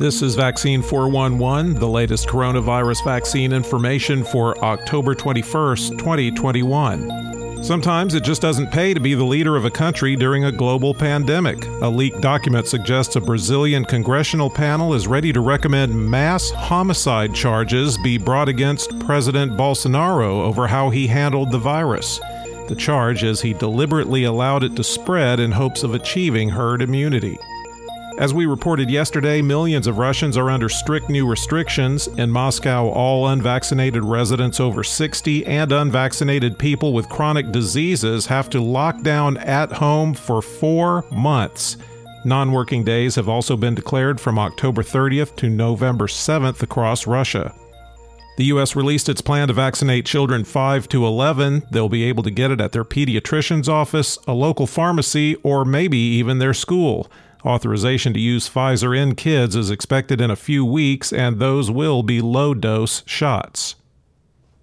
This is Vaccine 411, the latest coronavirus vaccine information for October 21st, 2021. Sometimes it just doesn't pay to be the leader of a country during a global pandemic. A leaked document suggests a Brazilian congressional panel is ready to recommend mass homicide charges be brought against President Bolsonaro over how he handled the virus. The charge is he deliberately allowed it to spread in hopes of achieving herd immunity. As we reported yesterday, millions of Russians are under strict new restrictions. In Moscow, all unvaccinated residents over 60 and unvaccinated people with chronic diseases have to lock down at home for four months. Non working days have also been declared from October 30th to November 7th across Russia. The U.S. released its plan to vaccinate children 5 to 11. They'll be able to get it at their pediatrician's office, a local pharmacy, or maybe even their school. Authorization to use Pfizer in kids is expected in a few weeks, and those will be low dose shots.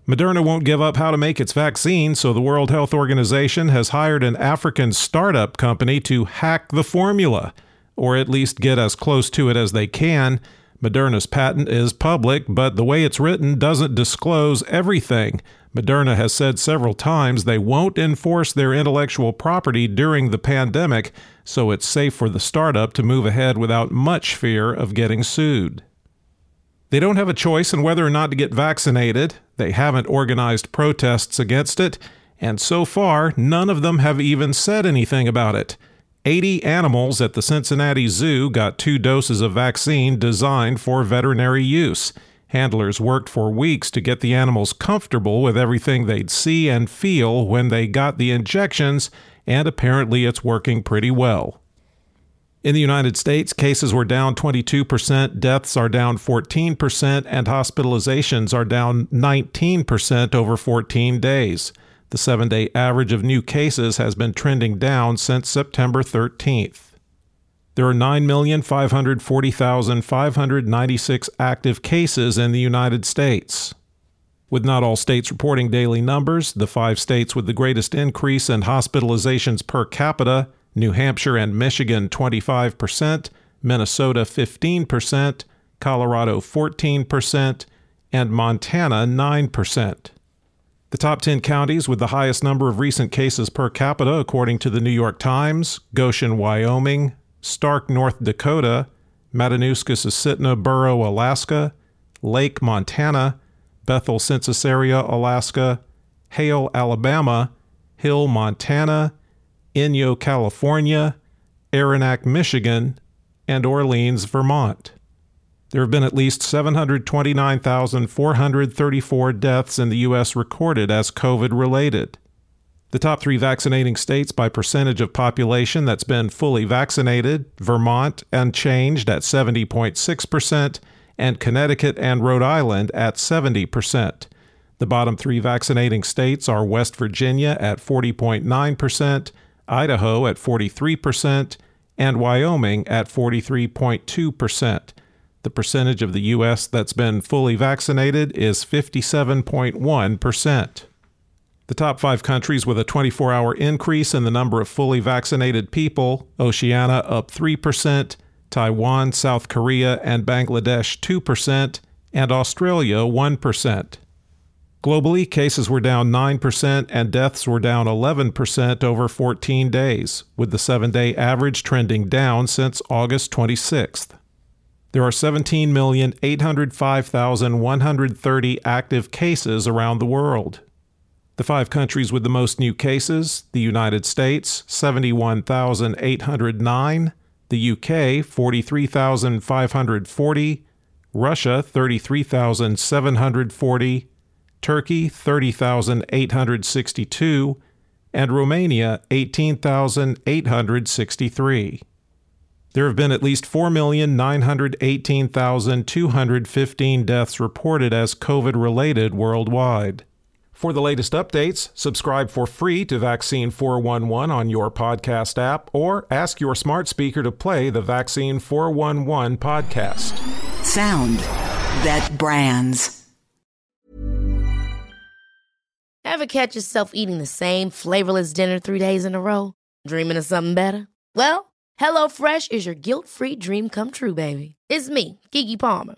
Moderna won't give up how to make its vaccine, so the World Health Organization has hired an African startup company to hack the formula, or at least get as close to it as they can. Moderna's patent is public, but the way it's written doesn't disclose everything. Moderna has said several times they won't enforce their intellectual property during the pandemic, so it's safe for the startup to move ahead without much fear of getting sued. They don't have a choice in whether or not to get vaccinated. They haven't organized protests against it, and so far, none of them have even said anything about it. 80 animals at the Cincinnati Zoo got two doses of vaccine designed for veterinary use. Handlers worked for weeks to get the animals comfortable with everything they'd see and feel when they got the injections, and apparently it's working pretty well. In the United States, cases were down 22%, deaths are down 14%, and hospitalizations are down 19% over 14 days. The seven day average of new cases has been trending down since September 13th. There are 9,540,596 active cases in the United States. With not all states reporting daily numbers, the five states with the greatest increase in hospitalizations per capita New Hampshire and Michigan 25%, Minnesota 15%, Colorado 14%, and Montana 9%. The top 10 counties with the highest number of recent cases per capita, according to the New York Times Goshen, Wyoming, Stark, North Dakota, Matanuska Borough, Alaska, Lake, Montana, Bethel Census Area, Alaska, Hale, Alabama, Hill, Montana, Inyo, California, Arenac, Michigan, and Orleans, Vermont. There have been at least 729,434 deaths in the U.S. recorded as COVID related. The top three vaccinating states by percentage of population that's been fully vaccinated Vermont unchanged at 70.6%, and Connecticut and Rhode Island at 70%. The bottom three vaccinating states are West Virginia at 40.9%, Idaho at 43%, and Wyoming at 43.2%. The percentage of the U.S. that's been fully vaccinated is 57.1%. The top five countries with a 24 hour increase in the number of fully vaccinated people Oceania up 3%, Taiwan, South Korea, and Bangladesh 2%, and Australia 1%. Globally, cases were down 9% and deaths were down 11% over 14 days, with the seven day average trending down since August 26th. There are 17,805,130 active cases around the world. The five countries with the most new cases the United States, 71,809, the UK, 43,540, Russia, 33,740, Turkey, 30,862, and Romania, 18,863. There have been at least 4,918,215 deaths reported as COVID related worldwide. For the latest updates, subscribe for free to Vaccine 411 on your podcast app or ask your smart speaker to play the Vaccine 411 podcast. Sound that brands. Ever catch yourself eating the same flavorless dinner three days in a row? Dreaming of something better? Well, HelloFresh is your guilt free dream come true, baby. It's me, Keke Palmer.